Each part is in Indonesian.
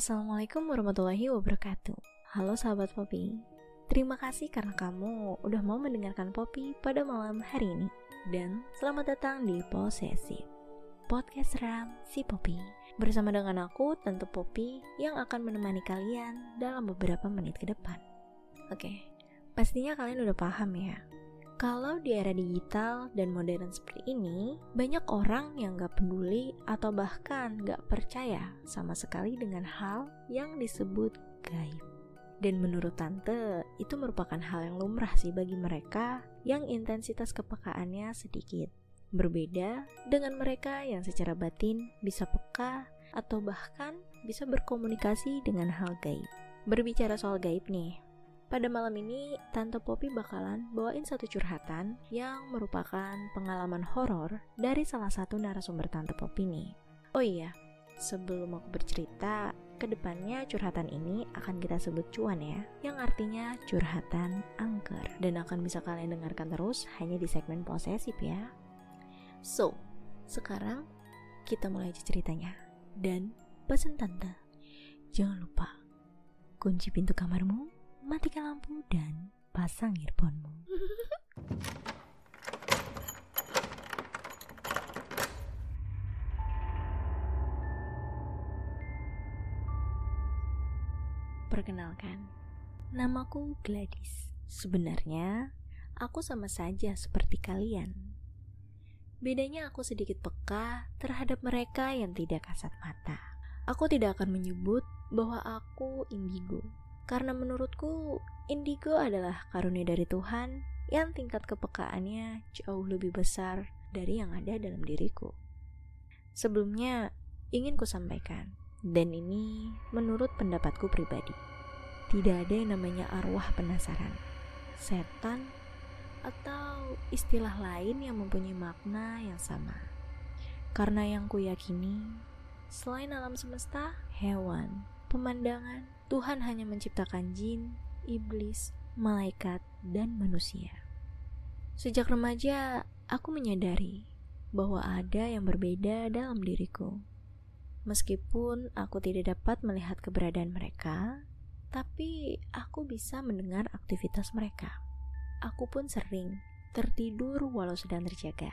Assalamualaikum warahmatullahi wabarakatuh. Halo sahabat Poppy. Terima kasih karena kamu udah mau mendengarkan Poppy pada malam hari ini. Dan selamat datang di Posesif. Podcast Ram si Poppy. Bersama dengan aku, Tante Poppy, yang akan menemani kalian dalam beberapa menit ke depan. Oke, pastinya kalian udah paham ya kalau di era digital dan modern seperti ini, banyak orang yang gak peduli atau bahkan gak percaya sama sekali dengan hal yang disebut gaib. Dan menurut tante, itu merupakan hal yang lumrah sih bagi mereka yang intensitas kepekaannya sedikit. Berbeda dengan mereka yang secara batin bisa peka atau bahkan bisa berkomunikasi dengan hal gaib. Berbicara soal gaib nih, pada malam ini, Tante Poppy bakalan bawain satu curhatan yang merupakan pengalaman horor dari salah satu narasumber Tante Poppy nih. Oh iya, sebelum aku bercerita, ke depannya curhatan ini akan kita sebut cuan ya, yang artinya curhatan angker, dan akan bisa kalian dengarkan terus hanya di segmen posesif ya. So, sekarang kita mulai aja ceritanya. Dan pesan tante, jangan lupa kunci pintu kamarmu matikan lampu dan pasang earphone-mu. Perkenalkan, namaku Gladys. Sebenarnya, aku sama saja seperti kalian. Bedanya aku sedikit peka terhadap mereka yang tidak kasat mata. Aku tidak akan menyebut bahwa aku indigo karena menurutku, indigo adalah karunia dari Tuhan yang tingkat kepekaannya jauh lebih besar dari yang ada dalam diriku. Sebelumnya, ingin ku sampaikan, dan ini menurut pendapatku pribadi. Tidak ada yang namanya arwah penasaran, setan, atau istilah lain yang mempunyai makna yang sama. Karena yang ku yakini, selain alam semesta, hewan, pemandangan, Tuhan hanya menciptakan jin, iblis, malaikat, dan manusia. Sejak remaja, aku menyadari bahwa ada yang berbeda dalam diriku. Meskipun aku tidak dapat melihat keberadaan mereka, tapi aku bisa mendengar aktivitas mereka. Aku pun sering tertidur walau sedang terjaga.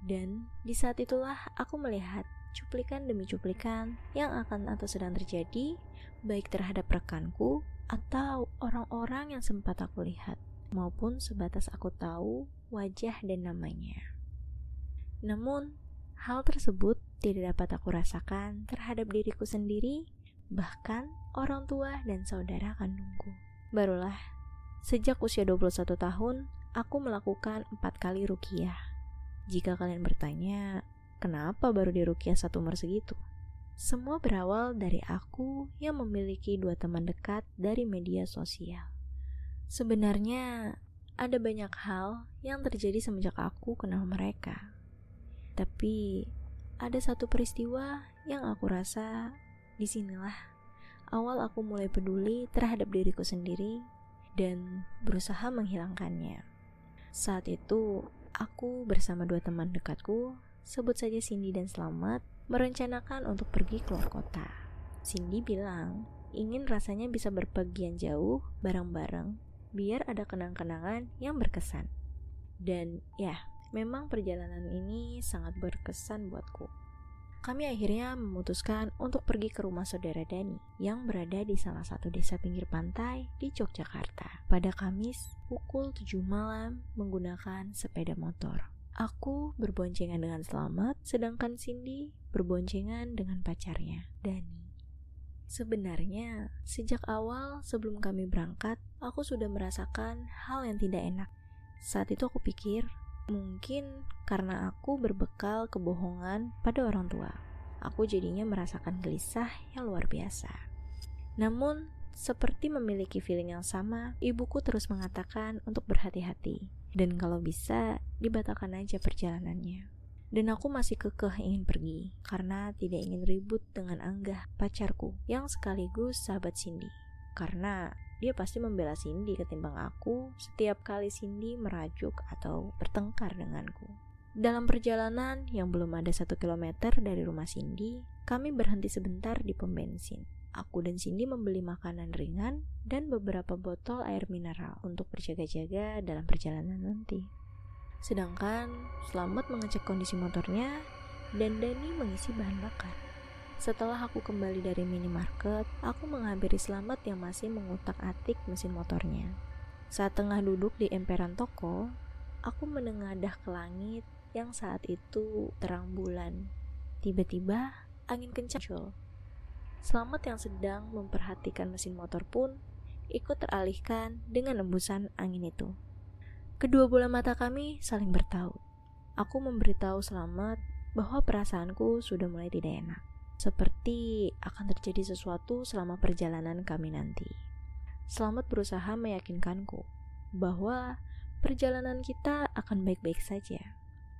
Dan di saat itulah aku melihat cuplikan demi cuplikan yang akan atau sedang terjadi, baik terhadap rekanku atau orang-orang yang sempat aku lihat, maupun sebatas aku tahu wajah dan namanya. Namun, hal tersebut tidak dapat aku rasakan terhadap diriku sendiri, bahkan orang tua dan saudara kandungku. Barulah, sejak usia 21 tahun, aku melakukan empat kali rukiah. Jika kalian bertanya, Kenapa baru di Rukiah satu umur segitu? Semua berawal dari aku yang memiliki dua teman dekat dari media sosial. Sebenarnya ada banyak hal yang terjadi semenjak aku kenal mereka. Tapi ada satu peristiwa yang aku rasa di sinilah awal aku mulai peduli terhadap diriku sendiri dan berusaha menghilangkannya. Saat itu, aku bersama dua teman dekatku sebut saja Cindy dan Selamat, merencanakan untuk pergi keluar kota. Cindy bilang, ingin rasanya bisa berpergian jauh bareng-bareng, biar ada kenang-kenangan yang berkesan. Dan ya, memang perjalanan ini sangat berkesan buatku. Kami akhirnya memutuskan untuk pergi ke rumah saudara Dani yang berada di salah satu desa pinggir pantai di Yogyakarta pada Kamis pukul 7 malam menggunakan sepeda motor. Aku berboncengan dengan Selamat, sedangkan Cindy berboncengan dengan pacarnya, Dani. Sebenarnya, sejak awal sebelum kami berangkat, aku sudah merasakan hal yang tidak enak. Saat itu aku pikir, mungkin karena aku berbekal kebohongan pada orang tua. Aku jadinya merasakan gelisah yang luar biasa. Namun, seperti memiliki feeling yang sama, ibuku terus mengatakan untuk berhati-hati dan kalau bisa dibatalkan aja perjalanannya. Dan aku masih kekeh ingin pergi karena tidak ingin ribut dengan Angga, pacarku, yang sekaligus sahabat Cindy. Karena dia pasti membela Cindy ketimbang aku setiap kali Cindy merajuk atau bertengkar denganku. Dalam perjalanan yang belum ada satu kilometer dari rumah Cindy, kami berhenti sebentar di pom bensin. Aku dan Cindy membeli makanan ringan dan beberapa botol air mineral untuk berjaga-jaga dalam perjalanan nanti. Sedangkan Selamat mengecek kondisi motornya dan Dani mengisi bahan bakar. Setelah aku kembali dari minimarket, aku menghampiri Selamat yang masih mengutak-atik mesin motornya. Saat tengah duduk di emperan toko, aku menengadah ke langit yang saat itu terang bulan. Tiba-tiba angin kencang. Selamat yang sedang memperhatikan mesin motor pun ikut teralihkan dengan embusan angin itu. Kedua bola mata kami saling bertaut. Aku memberitahu Selamat bahwa perasaanku sudah mulai tidak enak seperti akan terjadi sesuatu selama perjalanan kami nanti. Selamat berusaha meyakinkanku bahwa perjalanan kita akan baik-baik saja,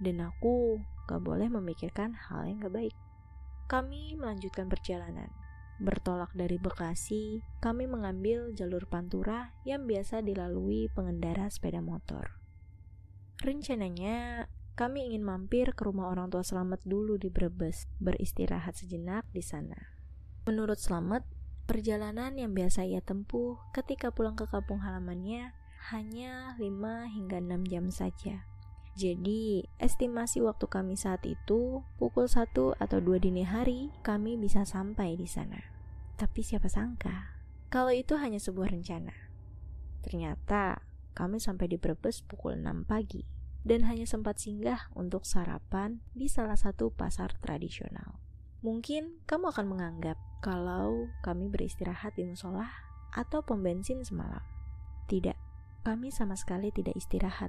dan aku gak boleh memikirkan hal yang gak baik. Kami melanjutkan perjalanan. Bertolak dari Bekasi, kami mengambil jalur pantura yang biasa dilalui pengendara sepeda motor. Rencananya, kami ingin mampir ke rumah orang tua Selamat dulu di Brebes, beristirahat sejenak di sana. Menurut Selamat, perjalanan yang biasa ia tempuh ketika pulang ke kampung halamannya hanya 5 hingga 6 jam saja. Jadi, estimasi waktu kami saat itu pukul 1 atau 2 dini hari kami bisa sampai di sana. Tapi siapa sangka, kalau itu hanya sebuah rencana. Ternyata kami sampai di Brebes pukul 6 pagi dan hanya sempat singgah untuk sarapan di salah satu pasar tradisional. Mungkin kamu akan menganggap kalau kami beristirahat di musola atau pom bensin semalam. Tidak, kami sama sekali tidak istirahat.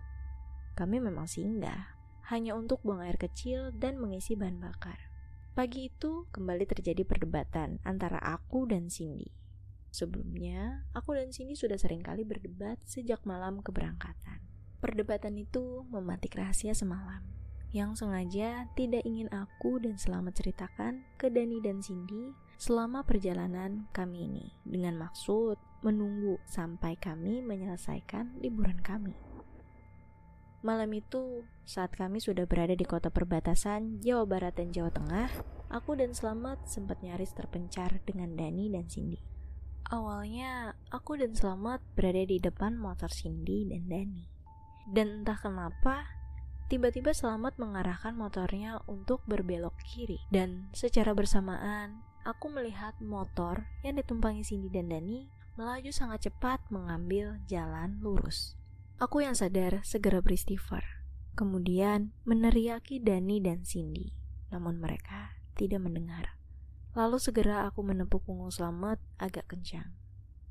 Kami memang singgah, hanya untuk buang air kecil dan mengisi bahan bakar. Pagi itu kembali terjadi perdebatan antara aku dan Cindy. Sebelumnya, aku dan Cindy sudah sering kali berdebat sejak malam keberangkatan. Perdebatan itu mematik rahasia semalam yang sengaja tidak ingin aku dan Selamat ceritakan ke Dani dan Cindy selama perjalanan kami ini dengan maksud menunggu sampai kami menyelesaikan liburan kami. Malam itu, saat kami sudah berada di kota perbatasan Jawa Barat dan Jawa Tengah, aku dan Selamat sempat nyaris terpencar dengan Dani dan Cindy. Awalnya, aku dan Selamat berada di depan motor Cindy dan Dani. Dan entah kenapa, tiba-tiba Selamat mengarahkan motornya untuk berbelok kiri. Dan secara bersamaan, aku melihat motor yang ditumpangi Cindy dan Dani melaju sangat cepat mengambil jalan lurus. Aku yang sadar segera beristighfar. Kemudian meneriaki Dani dan Cindy. Namun mereka tidak mendengar. Lalu segera aku menepuk punggung Selamat agak kencang.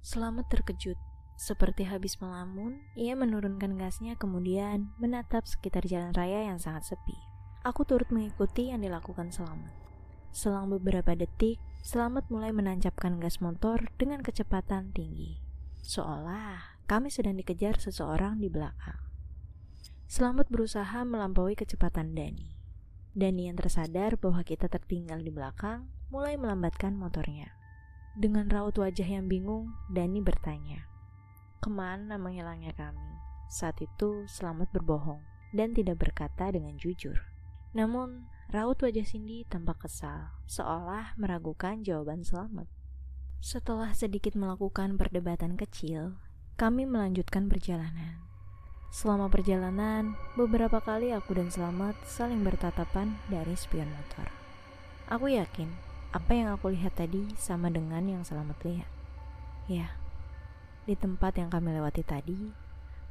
Selamat terkejut seperti habis melamun, ia menurunkan gasnya kemudian menatap sekitar jalan raya yang sangat sepi. Aku turut mengikuti yang dilakukan Selamat. Selang beberapa detik, Selamat mulai menancapkan gas motor dengan kecepatan tinggi. Seolah kami sedang dikejar seseorang di belakang. Selamat berusaha melampaui kecepatan Dani. Dani yang tersadar bahwa kita tertinggal di belakang mulai melambatkan motornya. Dengan raut wajah yang bingung, Dani bertanya, Ke mana menghilangnya kami? Saat itu Selamat berbohong dan tidak berkata dengan jujur. Namun, raut wajah Cindy tampak kesal, seolah meragukan jawaban Selamat. Setelah sedikit melakukan perdebatan kecil, kami melanjutkan perjalanan. Selama perjalanan, beberapa kali aku dan Selamat saling bertatapan dari spion motor. Aku yakin apa yang aku lihat tadi sama dengan yang Selamat lihat. Ya, di tempat yang kami lewati tadi,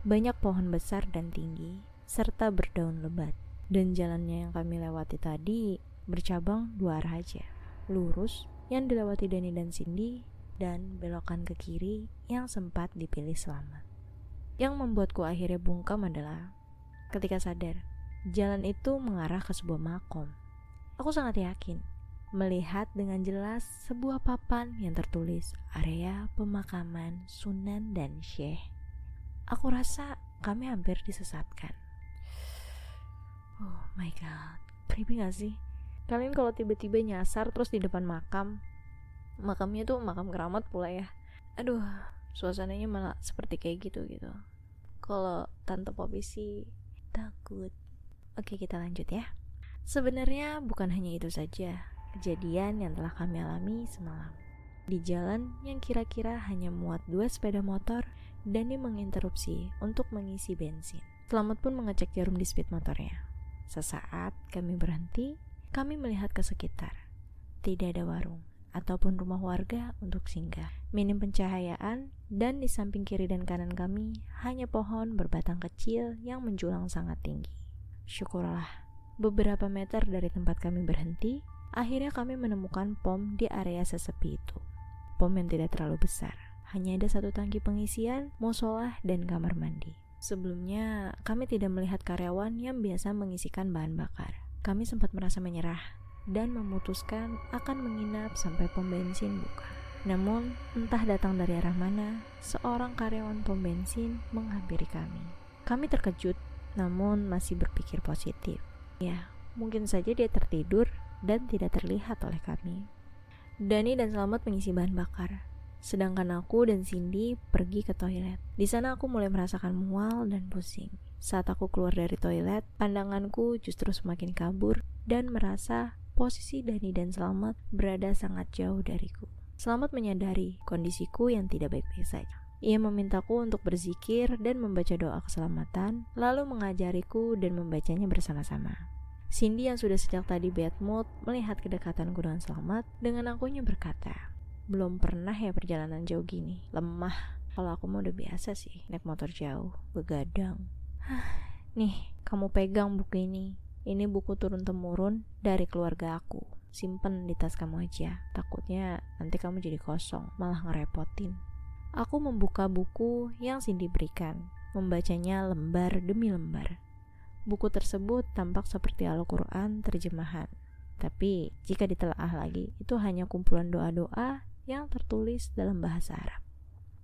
banyak pohon besar dan tinggi, serta berdaun lebat. Dan jalannya yang kami lewati tadi bercabang dua arah aja. Lurus yang dilewati Dani dan Cindy, dan belokan ke kiri yang sempat dipilih selamat. Yang membuatku akhirnya bungkam adalah ketika sadar, jalan itu mengarah ke sebuah makom. Aku sangat yakin melihat dengan jelas sebuah papan yang tertulis area pemakaman Sunan dan Syekh. Aku rasa kami hampir disesatkan. Oh my god, creepy gak sih? Kalian kalau tiba-tiba nyasar terus di depan makam, makamnya tuh makam keramat pula ya. Aduh, suasananya malah seperti kayak gitu gitu. Kalau tante Poppy sih takut. Oke, kita lanjut ya. Sebenarnya bukan hanya itu saja kejadian yang telah kami alami semalam. di jalan yang kira-kira hanya muat dua sepeda motor, Dani menginterupsi untuk mengisi bensin. Selamat pun mengecek jarum di speed motornya. Sesaat kami berhenti, kami melihat ke sekitar. Tidak ada warung ataupun rumah warga untuk singgah. Minim pencahayaan dan di samping kiri dan kanan kami hanya pohon berbatang kecil yang menjulang sangat tinggi. Syukurlah, beberapa meter dari tempat kami berhenti, akhirnya kami menemukan pom di area sesepi itu. Pom yang tidak terlalu besar, hanya ada satu tangki pengisian, musola, dan kamar mandi. Sebelumnya, kami tidak melihat karyawan yang biasa mengisikan bahan bakar. Kami sempat merasa menyerah dan memutuskan akan menginap sampai pom bensin buka. Namun, entah datang dari arah mana, seorang karyawan pom bensin menghampiri kami. Kami terkejut, namun masih berpikir positif. Ya, mungkin saja dia tertidur dan tidak terlihat oleh kami. Dani dan Selamat mengisi bahan bakar, sedangkan aku dan Cindy pergi ke toilet. Di sana aku mulai merasakan mual dan pusing. Saat aku keluar dari toilet, pandanganku justru semakin kabur dan merasa posisi Dani dan Selamat berada sangat jauh dariku. Selamat menyadari kondisiku yang tidak baik-baik saja. Ia memintaku untuk berzikir dan membaca doa keselamatan, lalu mengajariku dan membacanya bersama-sama. Cindy yang sudah sejak tadi bad mood melihat kedekatanku dengan Selamat, dengan akunya berkata, belum pernah ya perjalanan jauh gini, lemah. Kalau aku mau udah biasa sih, naik motor jauh, begadang. Nih, kamu pegang buku ini. Ini buku turun-temurun dari keluarga aku. Simpen di tas kamu aja. Takutnya nanti kamu jadi kosong, malah ngerepotin. Aku membuka buku yang Cindy berikan, membacanya lembar demi lembar. Buku tersebut tampak seperti Al-Quran terjemahan. Tapi jika ditelaah lagi, itu hanya kumpulan doa-doa yang tertulis dalam bahasa Arab.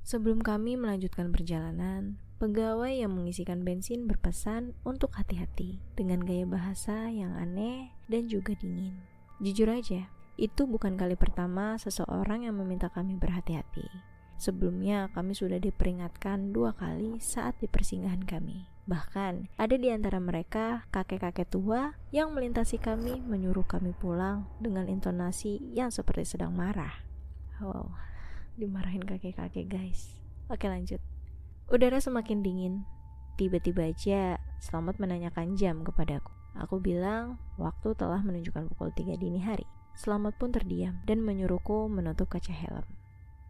Sebelum kami melanjutkan perjalanan, Pegawai yang mengisikan bensin berpesan untuk hati-hati dengan gaya bahasa yang aneh dan juga dingin. Jujur aja, itu bukan kali pertama seseorang yang meminta kami berhati-hati. Sebelumnya kami sudah diperingatkan dua kali saat di persinggahan kami. Bahkan ada di antara mereka kakek-kakek tua yang melintasi kami menyuruh kami pulang dengan intonasi yang seperti sedang marah. Wow, dimarahin kakek-kakek guys. Oke lanjut. Udara semakin dingin. Tiba-tiba aja Selamat menanyakan jam kepadaku. Aku bilang waktu telah menunjukkan pukul 3 dini hari. Selamat pun terdiam dan menyuruhku menutup kaca helm.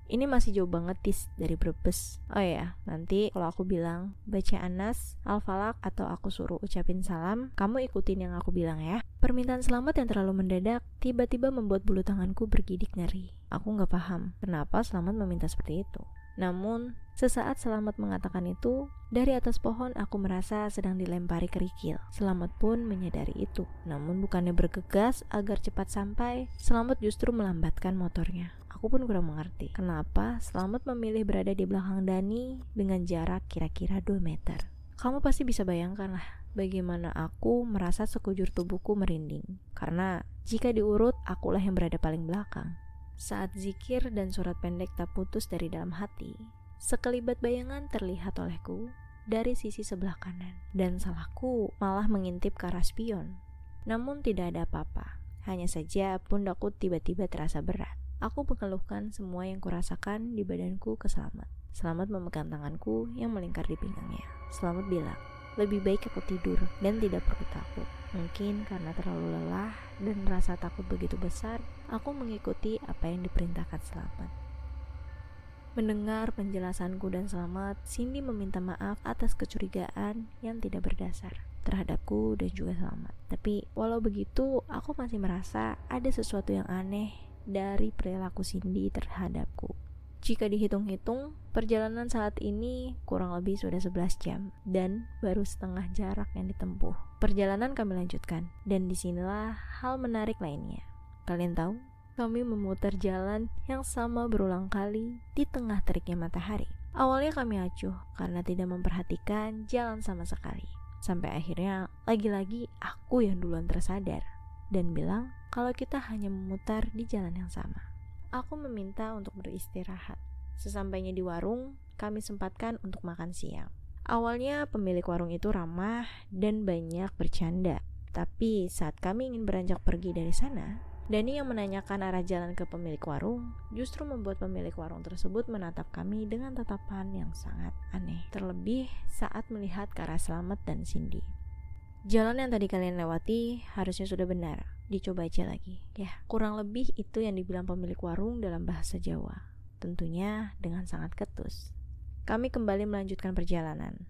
Ini masih jauh banget tis dari Brebes. Oh ya, nanti kalau aku bilang baca Anas, Al-Falak atau aku suruh ucapin salam, kamu ikutin yang aku bilang ya. Permintaan selamat yang terlalu mendadak tiba-tiba membuat bulu tanganku bergidik ngeri. Aku nggak paham kenapa selamat meminta seperti itu. Namun, sesaat Selamat mengatakan itu, dari atas pohon aku merasa sedang dilempari kerikil. Selamat pun menyadari itu. Namun bukannya bergegas agar cepat sampai, Selamat justru melambatkan motornya. Aku pun kurang mengerti kenapa Selamat memilih berada di belakang Dani dengan jarak kira-kira 2 meter. Kamu pasti bisa bayangkan lah bagaimana aku merasa sekujur tubuhku merinding. Karena jika diurut, akulah yang berada paling belakang. Saat zikir dan surat pendek tak putus dari dalam hati, sekelibat bayangan terlihat olehku dari sisi sebelah kanan, dan salahku malah mengintip ke arah spion. Namun tidak ada apa-apa, hanya saja pundakku tiba-tiba terasa berat. Aku mengeluhkan semua yang kurasakan di badanku ke Selamat. Selamat memegang tanganku yang melingkar di pinggangnya. Selamat bilang, lebih baik aku tidur dan tidak perlu takut. Mungkin karena terlalu lelah dan rasa takut begitu besar, aku mengikuti apa yang diperintahkan Selamat. Mendengar penjelasanku dan Selamat, Cindy meminta maaf atas kecurigaan yang tidak berdasar terhadapku dan juga Selamat. Tapi walau begitu, aku masih merasa ada sesuatu yang aneh dari perilaku Cindy terhadapku. Jika dihitung-hitung, perjalanan saat ini kurang lebih sudah 11 jam dan baru setengah jarak yang ditempuh. Perjalanan kami lanjutkan dan di sinilah hal menarik lainnya. Kalian tahu, kami memutar jalan yang sama berulang kali di tengah teriknya matahari. Awalnya kami acuh karena tidak memperhatikan jalan sama sekali. Sampai akhirnya lagi-lagi aku yang duluan tersadar dan bilang kalau kita hanya memutar di jalan yang sama aku meminta untuk beristirahat. Sesampainya di warung, kami sempatkan untuk makan siang. Awalnya pemilik warung itu ramah dan banyak bercanda. Tapi saat kami ingin beranjak pergi dari sana, Dani yang menanyakan arah jalan ke pemilik warung justru membuat pemilik warung tersebut menatap kami dengan tatapan yang sangat aneh. Terlebih saat melihat ke arah Selamat dan Cindy. Jalan yang tadi kalian lewati harusnya sudah benar. Dicoba aja lagi. Ya, kurang lebih itu yang dibilang pemilik warung dalam bahasa Jawa. Tentunya dengan sangat ketus. Kami kembali melanjutkan perjalanan.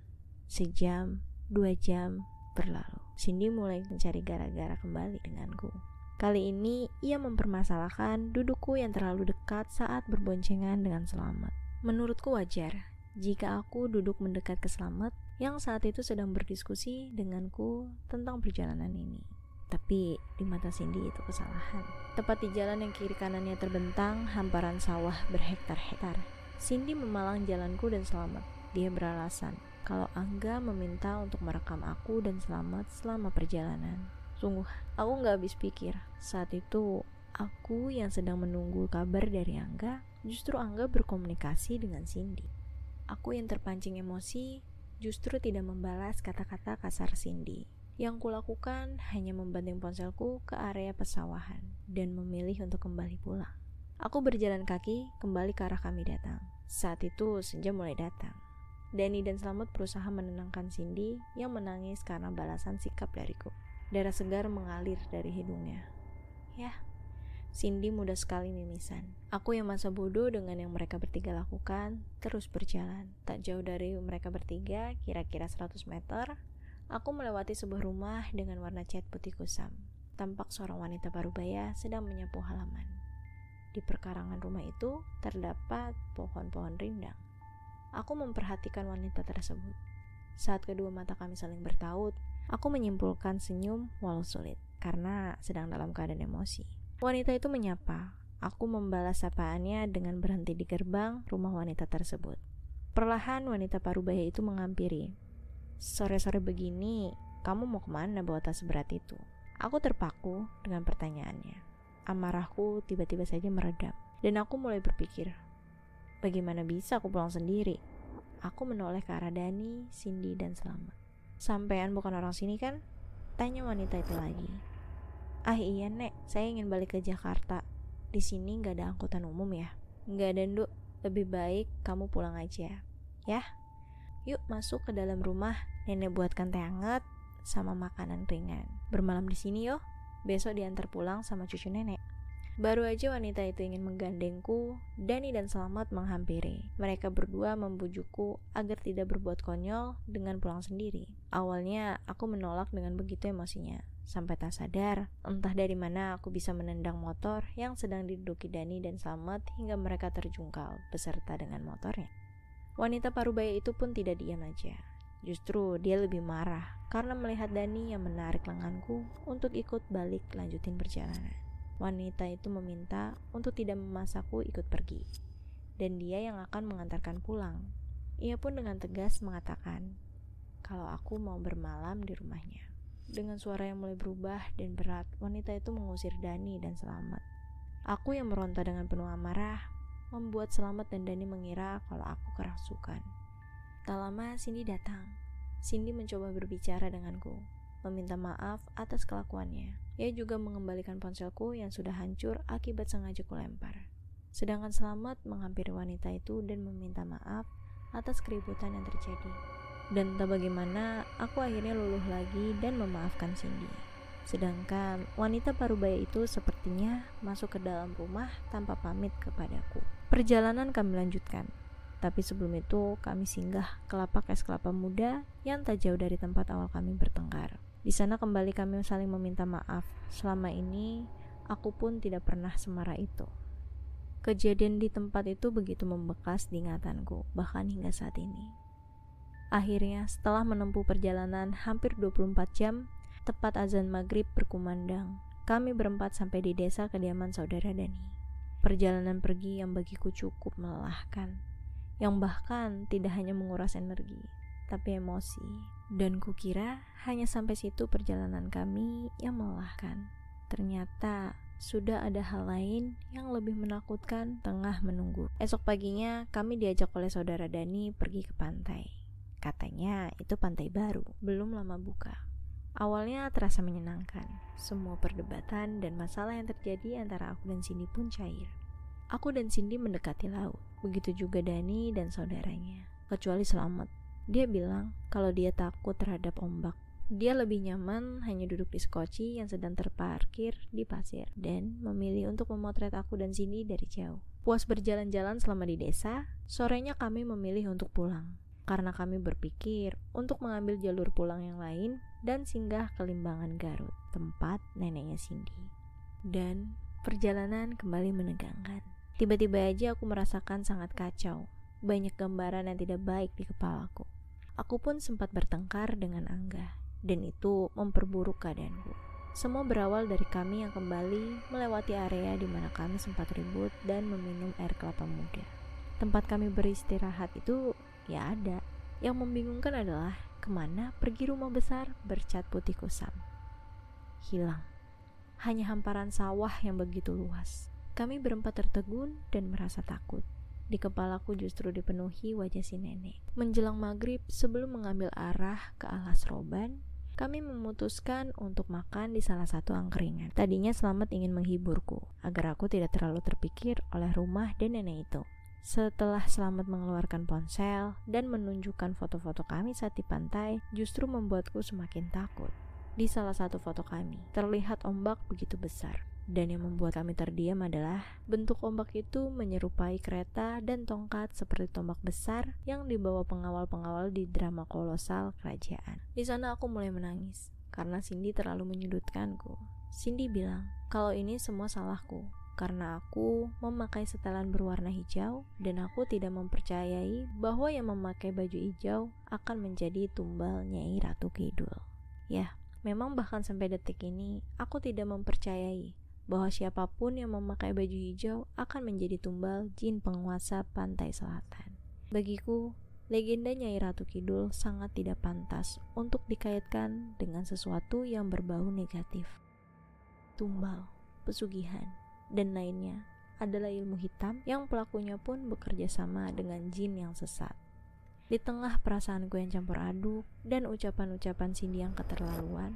Sejam, dua jam berlalu. Cindy mulai mencari gara-gara kembali denganku. Kali ini ia mempermasalahkan dudukku yang terlalu dekat saat berboncengan dengan Selamat. Menurutku wajar jika aku duduk mendekat ke Selamat yang saat itu sedang berdiskusi denganku tentang perjalanan ini. Tapi di mata Cindy itu kesalahan. Tepat di jalan yang kiri kanannya terbentang hamparan sawah berhektar-hektar. Cindy memalang jalanku dan Selamat. Dia beralasan kalau Angga meminta untuk merekam aku dan Selamat selama perjalanan. Sungguh, aku nggak habis pikir. Saat itu, aku yang sedang menunggu kabar dari Angga, justru Angga berkomunikasi dengan Cindy. Aku yang terpancing emosi, justru tidak membalas kata-kata kasar Cindy. Yang kulakukan hanya membanting ponselku ke area pesawahan dan memilih untuk kembali pulang. Aku berjalan kaki kembali ke arah kami datang. Saat itu senja mulai datang. Dani dan Selamat berusaha menenangkan Cindy yang menangis karena balasan sikap dariku. Darah segar mengalir dari hidungnya. Ya, Cindy mudah sekali mimisan. Aku yang masa bodoh dengan yang mereka bertiga lakukan terus berjalan. Tak jauh dari mereka bertiga, kira-kira 100 meter, aku melewati sebuah rumah dengan warna cat putih kusam. Tampak seorang wanita parubaya sedang menyapu halaman. Di perkarangan rumah itu terdapat pohon-pohon rindang. Aku memperhatikan wanita tersebut. Saat kedua mata kami saling bertaut, Aku menyimpulkan senyum walau sulit karena sedang dalam keadaan emosi. Wanita itu menyapa. Aku membalas sapaannya dengan berhenti di gerbang rumah wanita tersebut. Perlahan wanita parubaya itu menghampiri. Sore-sore begini, kamu mau ke mana bawa tas berat itu? Aku terpaku dengan pertanyaannya. Amarahku tiba-tiba saja meredam. Dan aku mulai berpikir, bagaimana bisa aku pulang sendiri? Aku menoleh ke arah Dani, Cindy, dan Selamat. Sampean bukan orang sini kan? Tanya wanita itu lagi. Ah iya nek, saya ingin balik ke Jakarta. Di sini nggak ada angkutan umum ya? Nggak ada nduk, lebih baik kamu pulang aja. Ya? Yuk masuk ke dalam rumah, nenek buatkan teh hangat sama makanan ringan. Bermalam di sini yo. Besok diantar pulang sama cucu nenek. Baru aja wanita itu ingin menggandengku, Dani dan Selamat menghampiri. Mereka berdua membujukku agar tidak berbuat konyol dengan pulang sendiri. Awalnya aku menolak dengan begitu emosinya. Sampai tak sadar, entah dari mana aku bisa menendang motor yang sedang diduduki Dani dan Selamat hingga mereka terjungkal beserta dengan motornya. Wanita parubaya itu pun tidak diam aja. Justru dia lebih marah karena melihat Dani yang menarik lenganku untuk ikut balik lanjutin perjalanan. Wanita itu meminta untuk tidak memasakku ikut pergi, dan dia yang akan mengantarkan pulang. Ia pun dengan tegas mengatakan kalau aku mau bermalam di rumahnya. Dengan suara yang mulai berubah dan berat, wanita itu mengusir Dani dan Selamat. Aku yang meronta dengan penuh amarah membuat Selamat dan Dani mengira kalau aku kerasukan. Tak lama Cindy datang. Cindy mencoba berbicara denganku, meminta maaf atas kelakuannya. Ia juga mengembalikan ponselku yang sudah hancur akibat sengaja kulempar. Sedangkan Selamat menghampiri wanita itu dan meminta maaf atas keributan yang terjadi. Dan tak bagaimana, aku akhirnya luluh lagi dan memaafkan Cindy. Sedangkan wanita parubaya itu sepertinya masuk ke dalam rumah tanpa pamit kepadaku. Perjalanan kami lanjutkan. Tapi sebelum itu kami singgah ke lapak es kelapa muda yang tak jauh dari tempat awal kami bertengkar. Di sana kembali kami saling meminta maaf. Selama ini aku pun tidak pernah semarah itu. Kejadian di tempat itu begitu membekas di ingatanku, bahkan hingga saat ini. Akhirnya, setelah menempuh perjalanan hampir 24 jam, tepat azan maghrib berkumandang, kami berempat sampai di desa kediaman saudara Dani. Perjalanan pergi yang bagiku cukup melelahkan, yang bahkan tidak hanya menguras energi, tapi emosi, dan kukira hanya sampai situ perjalanan kami yang melelahkan. Ternyata sudah ada hal lain yang lebih menakutkan tengah menunggu. Esok paginya kami diajak oleh saudara Dani pergi ke pantai. Katanya itu pantai baru, belum lama buka. Awalnya terasa menyenangkan. Semua perdebatan dan masalah yang terjadi antara aku dan Cindy pun cair. Aku dan Cindy mendekati laut. Begitu juga Dani dan saudaranya. Kecuali Selamat. Dia bilang kalau dia takut terhadap ombak. Dia lebih nyaman hanya duduk di skoci yang sedang terparkir di pasir dan memilih untuk memotret aku dan Cindy dari jauh. Puas berjalan-jalan selama di desa, sorenya kami memilih untuk pulang karena kami berpikir untuk mengambil jalur pulang yang lain dan singgah ke Limbangan Garut, tempat neneknya Cindy. Dan perjalanan kembali menegangkan. Tiba-tiba aja aku merasakan sangat kacau. Banyak gambaran yang tidak baik di kepalaku. Aku pun sempat bertengkar dengan Angga, dan itu memperburuk keadaanku. Semua berawal dari kami yang kembali melewati area di mana kami sempat ribut dan meminum air kelapa muda. Tempat kami beristirahat itu ya ada. Yang membingungkan adalah ke mana pergi rumah besar bercat putih kusam. Hilang. Hanya hamparan sawah yang begitu luas. Kami berempat tertegun dan merasa takut. Di kepalaku justru dipenuhi wajah si nenek. Menjelang maghrib, sebelum mengambil arah ke alas roban, kami memutuskan untuk makan di salah satu angkringan. Tadinya Selamat ingin menghiburku, agar aku tidak terlalu terpikir oleh rumah dan nenek itu. Setelah Selamat mengeluarkan ponsel dan menunjukkan foto-foto kami saat di pantai, justru membuatku semakin takut. Di salah satu foto kami, terlihat ombak begitu besar. Dan yang membuat kami terdiam adalah bentuk ombak itu menyerupai kereta dan tongkat seperti tombak besar yang dibawa pengawal-pengawal di drama kolosal kerajaan. Di sana aku mulai menangis karena Cindy terlalu menyudutkanku. Cindy bilang, kalau ini semua salahku, karena aku memakai setelan berwarna hijau dan aku tidak mempercayai bahwa yang memakai baju hijau akan menjadi tumbal Nyai Ratu Kidul. Ya, memang bahkan sampai detik ini aku tidak mempercayai bahwa siapa pun yang memakai baju hijau akan menjadi tumbal jin penguasa pantai selatan. Bagiku, legenda Nyai Ratu Kidul sangat tidak pantas untuk dikaitkan dengan sesuatu yang berbau negatif. Tumbal, pesugihan, dan lainnya adalah ilmu hitam yang pelakunya pun bekerja sama dengan jin yang sesat. Di tengah perasaanku yang campur aduk dan ucapan-ucapan Cindy yang keterlaluan,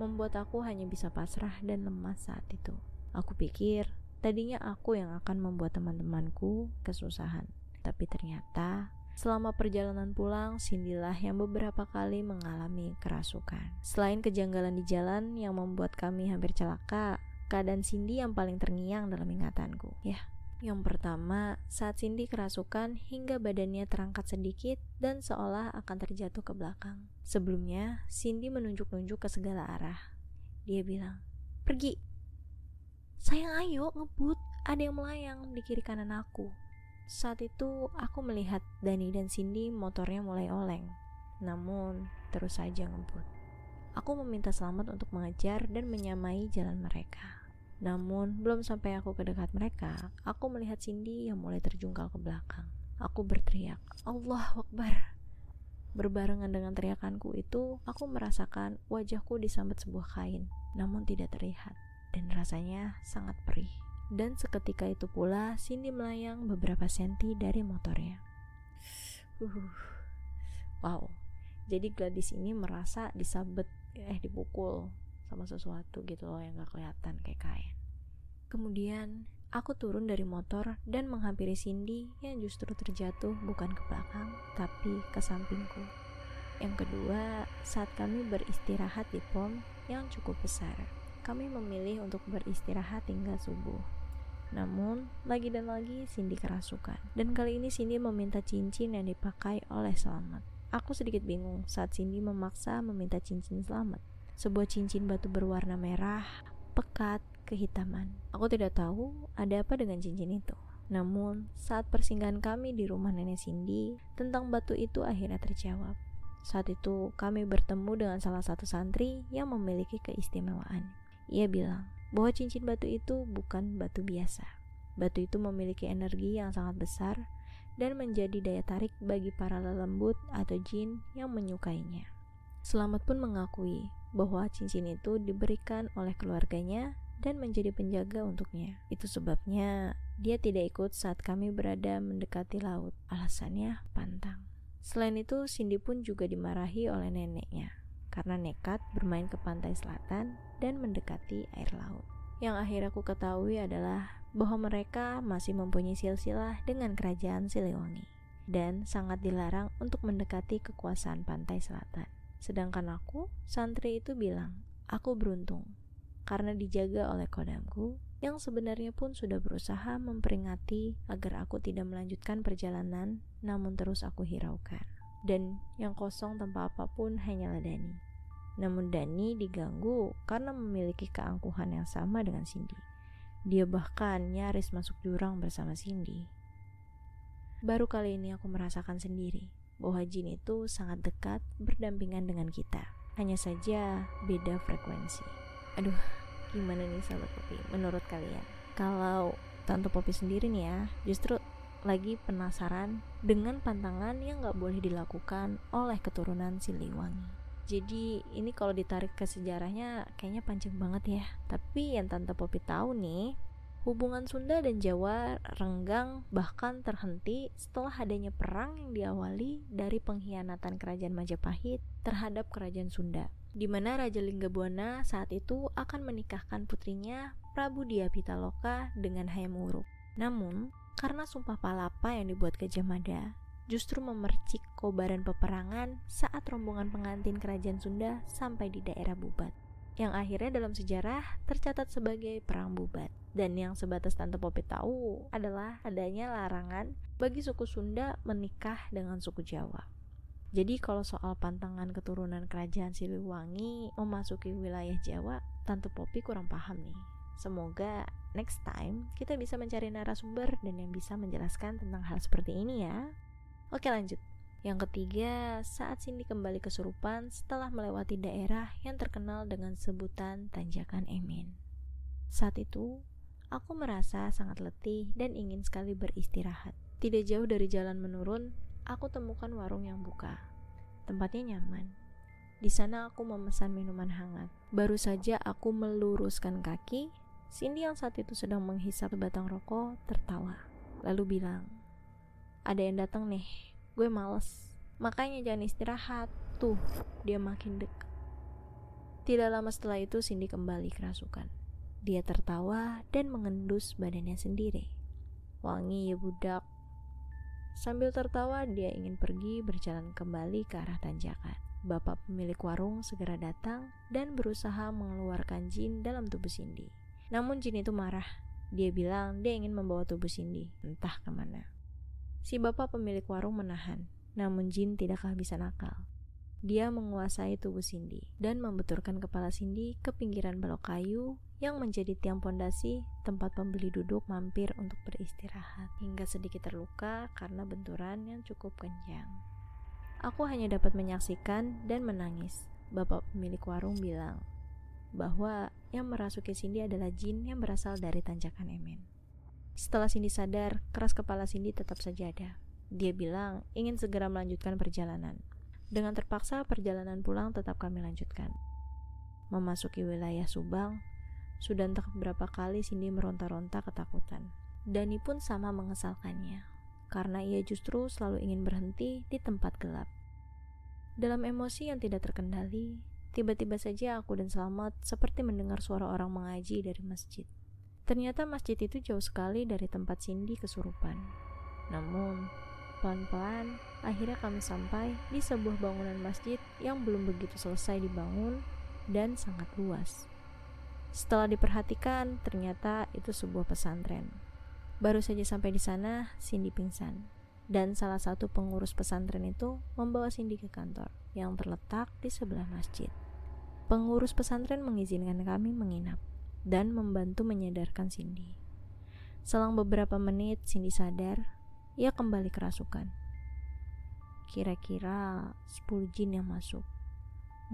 membuat aku hanya bisa pasrah dan lemas saat itu. Aku pikir tadinya aku yang akan membuat teman-temanku kesusahan, tapi ternyata selama perjalanan pulang, Cindy lah yang beberapa kali mengalami kerasukan. Selain kejanggalan di jalan yang membuat kami hampir celaka, keadaan Cindy yang paling terngiang dalam ingatanku. Ya, yang pertama, saat Cindy kerasukan hingga badannya terangkat sedikit dan seolah akan terjatuh ke belakang. Sebelumnya, Cindy menunjuk-nunjuk ke segala arah. Dia bilang, "Pergi." "Sayang, ayo ngebut, ada yang melayang di kiri kanan aku." Saat itu, aku melihat Dani dan Cindy motornya mulai oleng. Namun, terus saja ngebut. Aku meminta selamat untuk mengejar dan menyamai jalan mereka. Namun, belum sampai aku ke dekat mereka, aku melihat Cindy yang mulai terjungkal ke belakang. Aku berteriak, Allah Akbar. Berbarengan dengan teriakanku itu, aku merasakan wajahku disambut sebuah kain, namun tidak terlihat, dan rasanya sangat perih. Dan seketika itu pula, Cindy melayang beberapa senti dari motornya. Uh, wow, jadi gadis ini merasa disabet, eh dipukul sama sesuatu gitu loh yang gak kelihatan kayak kain. Kemudian aku turun dari motor dan menghampiri Cindy yang justru terjatuh bukan ke belakang tapi ke sampingku. Yang kedua, saat kami beristirahat di pom yang cukup besar, kami memilih untuk beristirahat hingga subuh. Namun, lagi dan lagi Cindy kerasukan. Dan kali ini Cindy meminta cincin yang dipakai oleh Selamat. Aku sedikit bingung saat Cindy memaksa meminta cincin Selamat sebuah cincin batu berwarna merah, pekat, kehitaman. Aku tidak tahu ada apa dengan cincin itu. Namun, saat persinggahan kami di rumah nenek Cindy, tentang batu itu akhirnya terjawab. Saat itu, kami bertemu dengan salah satu santri yang memiliki keistimewaan. Ia bilang bahwa cincin batu itu bukan batu biasa. Batu itu memiliki energi yang sangat besar dan menjadi daya tarik bagi para lelembut atau jin yang menyukainya. Selamat pun mengakui bahwa cincin itu diberikan oleh keluarganya dan menjadi penjaga untuknya. Itu sebabnya dia tidak ikut saat kami berada mendekati laut. Alasannya pantang. Selain itu, Cindy pun juga dimarahi oleh neneknya. karena nekat bermain ke pantai selatan dan mendekati air laut. Yang akhirnya aku ketahui adalah bahwa mereka masih mempunyai silsilah dengan kerajaan Siliwangi dan sangat dilarang untuk mendekati kekuasaan pantai selatan. Sedangkan aku, santri itu bilang, aku beruntung karena dijaga oleh kodamku yang sebenarnya pun sudah berusaha memperingati agar aku tidak melanjutkan perjalanan namun terus aku hiraukan. Dan yang kosong tanpa apa pun hanyalah Dani. Namun Dani diganggu karena memiliki keangkuhan yang sama dengan Cindy. Dia bahkan nyaris masuk jurang bersama Cindy. Baru kali ini aku merasakan sendiri bahwa jin itu sangat dekat berdampingan dengan kita. Hanya saja beda frekuensi. Aduh, gimana nih sahabat Poppy menurut kalian kalau Tante Poppy sendiri nih ya justru lagi penasaran dengan pantangan yang gak boleh dilakukan oleh keturunan Siliwangi jadi ini kalau ditarik ke sejarahnya kayaknya panjang banget ya tapi yang Tante Poppy tahu nih Hubungan Sunda dan Jawa renggang bahkan terhenti setelah adanya perang yang diawali dari pengkhianatan kerajaan Majapahit terhadap kerajaan Sunda di mana Raja Linggabuana saat itu akan menikahkan putrinya Prabu Dia Pitaloka dengan Hayam Wuruk. Namun, karena sumpah palapa yang dibuat Gajah Mada, justru memercik kobaran peperangan saat rombongan pengantin kerajaan Sunda sampai di daerah Bubat. Yang akhirnya dalam sejarah tercatat sebagai Perang Bubat. Dan yang sebatas Tante Popi tahu adalah adanya larangan bagi suku Sunda menikah dengan suku Jawa. Jadi kalau soal pantangan keturunan kerajaan Siliwangi memasuki wilayah Jawa, Tante Poppy kurang paham nih. Semoga next time kita bisa mencari narasumber dan yang bisa menjelaskan tentang hal seperti ini ya. Oke lanjut. Yang ketiga, saat Cindy kembali kesurupan setelah melewati daerah yang terkenal dengan sebutan Tanjakan Emin. Saat itu, aku merasa sangat letih dan ingin sekali beristirahat. Tidak jauh dari jalan menurun, aku temukan warung yang buka. Tempatnya nyaman. Di sana aku memesan minuman hangat. Baru saja aku meluruskan kaki, Cindy yang saat itu sedang menghisap batang rokok tertawa. Lalu bilang, ada yang datang nih, gue males. Makanya jangan istirahat. Tuh, dia makin dekat. Tidak lama setelah itu Cindy kembali kerasukan. Dia tertawa dan mengendus badannya sendiri. Wangi ya budak, Sambil tertawa, dia ingin pergi berjalan kembali ke arah tanjakan. Bapak pemilik warung segera datang dan berusaha mengeluarkan jin dalam tubuh Cindy. Namun jin itu marah. Dia bilang dia ingin membawa tubuh Cindy, entah ke mana. Si bapak pemilik warung menahan, namun jin tidak kehabisan akal. Dia menguasai tubuh Cindy dan membenturkan kepala Cindy ke pinggiran balok kayu yang menjadi tiang pondasi tempat pembeli duduk mampir untuk beristirahat hingga sedikit terluka karena benturan yang cukup kencang. Aku hanya dapat menyaksikan dan menangis. Bapak pemilik warung bilang bahwa yang merasuki Cindy adalah jin yang berasal dari tanjakan Emen. Setelah Cindy sadar, keras kepala Cindy tetap saja ada. Dia bilang ingin segera melanjutkan perjalanan. Dengan terpaksa perjalanan pulang tetap kami lanjutkan. Memasuki wilayah Subang, sudah entah berapa kali Cindy meronta-ronta ketakutan. Dani pun sama mengesalkannya, karena ia justru selalu ingin berhenti di tempat gelap. Dalam emosi yang tidak terkendali, tiba-tiba saja aku dan Selamat seperti mendengar suara orang mengaji dari masjid. Ternyata masjid itu jauh sekali dari tempat Cindy kesurupan. Namun, Pelan-pelan, akhirnya kami sampai di sebuah bangunan masjid yang belum begitu selesai dibangun dan sangat luas. Setelah diperhatikan, ternyata itu sebuah pesantren. Baru saja sampai di sana, Cindy pingsan. Dan salah satu pengurus pesantren itu membawa Cindy ke kantor yang terletak di sebelah masjid. Pengurus pesantren mengizinkan kami menginap dan membantu menyadarkan Cindy. Selang beberapa menit, Cindy sadar ia kembali kerasukan. Kira-kira 10 jin yang masuk.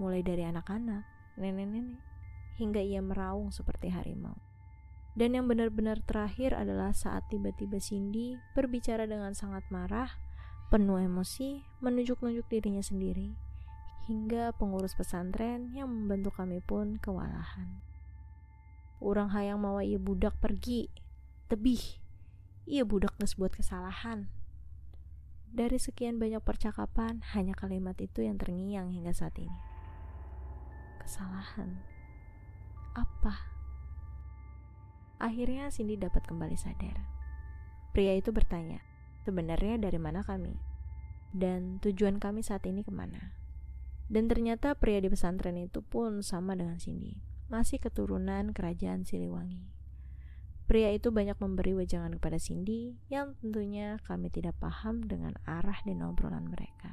Mulai dari anak-anak, nenek-nenek, hingga ia meraung seperti harimau. Dan yang benar-benar terakhir adalah saat tiba-tiba Cindy berbicara dengan sangat marah, penuh emosi, menunjuk-nunjuk dirinya sendiri, hingga pengurus pesantren yang membantu kami pun kewalahan. Orang hayang mawa ia budak pergi, tebih, ia budak nges buat kesalahan. Dari sekian banyak percakapan, hanya kalimat itu yang terngiang hingga saat ini. kesalahan. Apa? Akhirnya Cindy dapat kembali sadar. Pria itu bertanya, sebenarnya dari mana kami? Dan tujuan kami saat ini ke mana? Dan ternyata pria di pesantren itu pun sama dengan Cindy, masih keturunan kerajaan Siliwangi. Pria itu banyak memberi wejangan kepada Cindy yang tentunya kami tidak paham dengan arah dan obrolan mereka.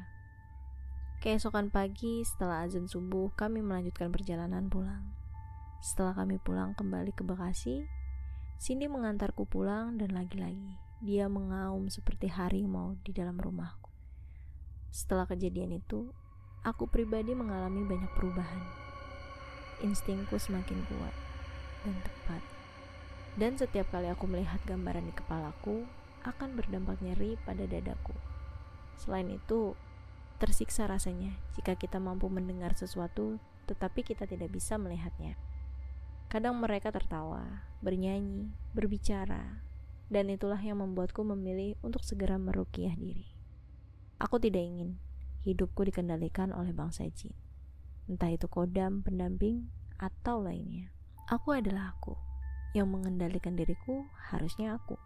Keesokan pagi setelah azan subuh kami melanjutkan perjalanan pulang. Setelah kami pulang kembali ke Bekasi, Cindy mengantarku pulang dan lagi-lagi dia mengaum seperti harimau di dalam rumahku. Setelah kejadian itu, aku pribadi mengalami banyak perubahan. Instingku semakin kuat dan tepat dan setiap kali aku melihat gambaran di kepalaku, akan berdampak nyeri pada dadaku. Selain itu, tersiksa rasanya jika kita mampu mendengar sesuatu tetapi kita tidak bisa melihatnya. Kadang mereka tertawa, bernyanyi, berbicara, dan itulah yang membuatku memilih untuk segera merukiah diri. Aku tidak ingin hidupku dikendalikan oleh bangsa jin. Entah itu kodam, pendamping, atau lainnya. Aku adalah aku yang mengendalikan diriku harusnya aku.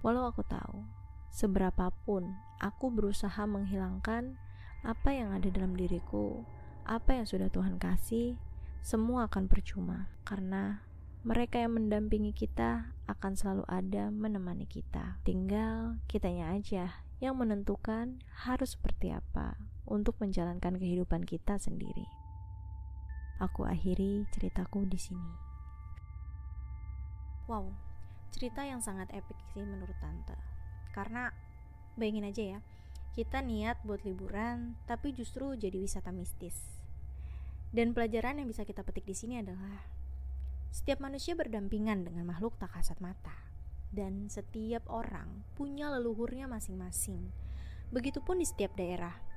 Walau aku tahu, seberapapun aku berusaha menghilangkan apa yang ada dalam diriku, apa yang sudah Tuhan kasih, semua akan percuma karena mereka yang mendampingi kita akan selalu ada menemani kita. Tinggal kitanya aja yang menentukan harus seperti apa untuk menjalankan kehidupan kita sendiri. Aku akhiri ceritaku di sini. Wow, cerita yang sangat epic sih menurut tante. Karena bayangin aja ya, kita niat buat liburan tapi justru jadi wisata mistis. Dan pelajaran yang bisa kita petik di sini adalah setiap manusia berdampingan dengan makhluk tak kasat mata. Dan setiap orang punya leluhurnya masing-masing. Begitupun di setiap daerah.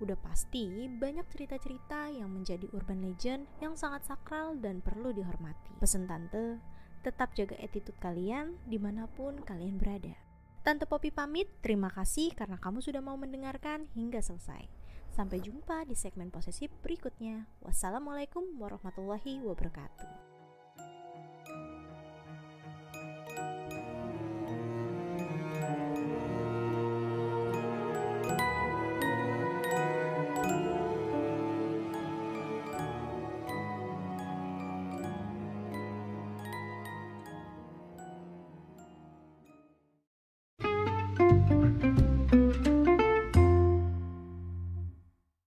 Udah pasti banyak cerita-cerita yang menjadi urban legend yang sangat sakral dan perlu dihormati. Pesan tante, Tetap jaga attitude kalian di mana pun kalian berada. Tante Poppy pamit, terima kasih karena kamu sudah mau mendengarkan hingga selesai. Sampai jumpa di segmen posesif berikutnya. Wassalamualaikum warahmatullahi wabarakatuh.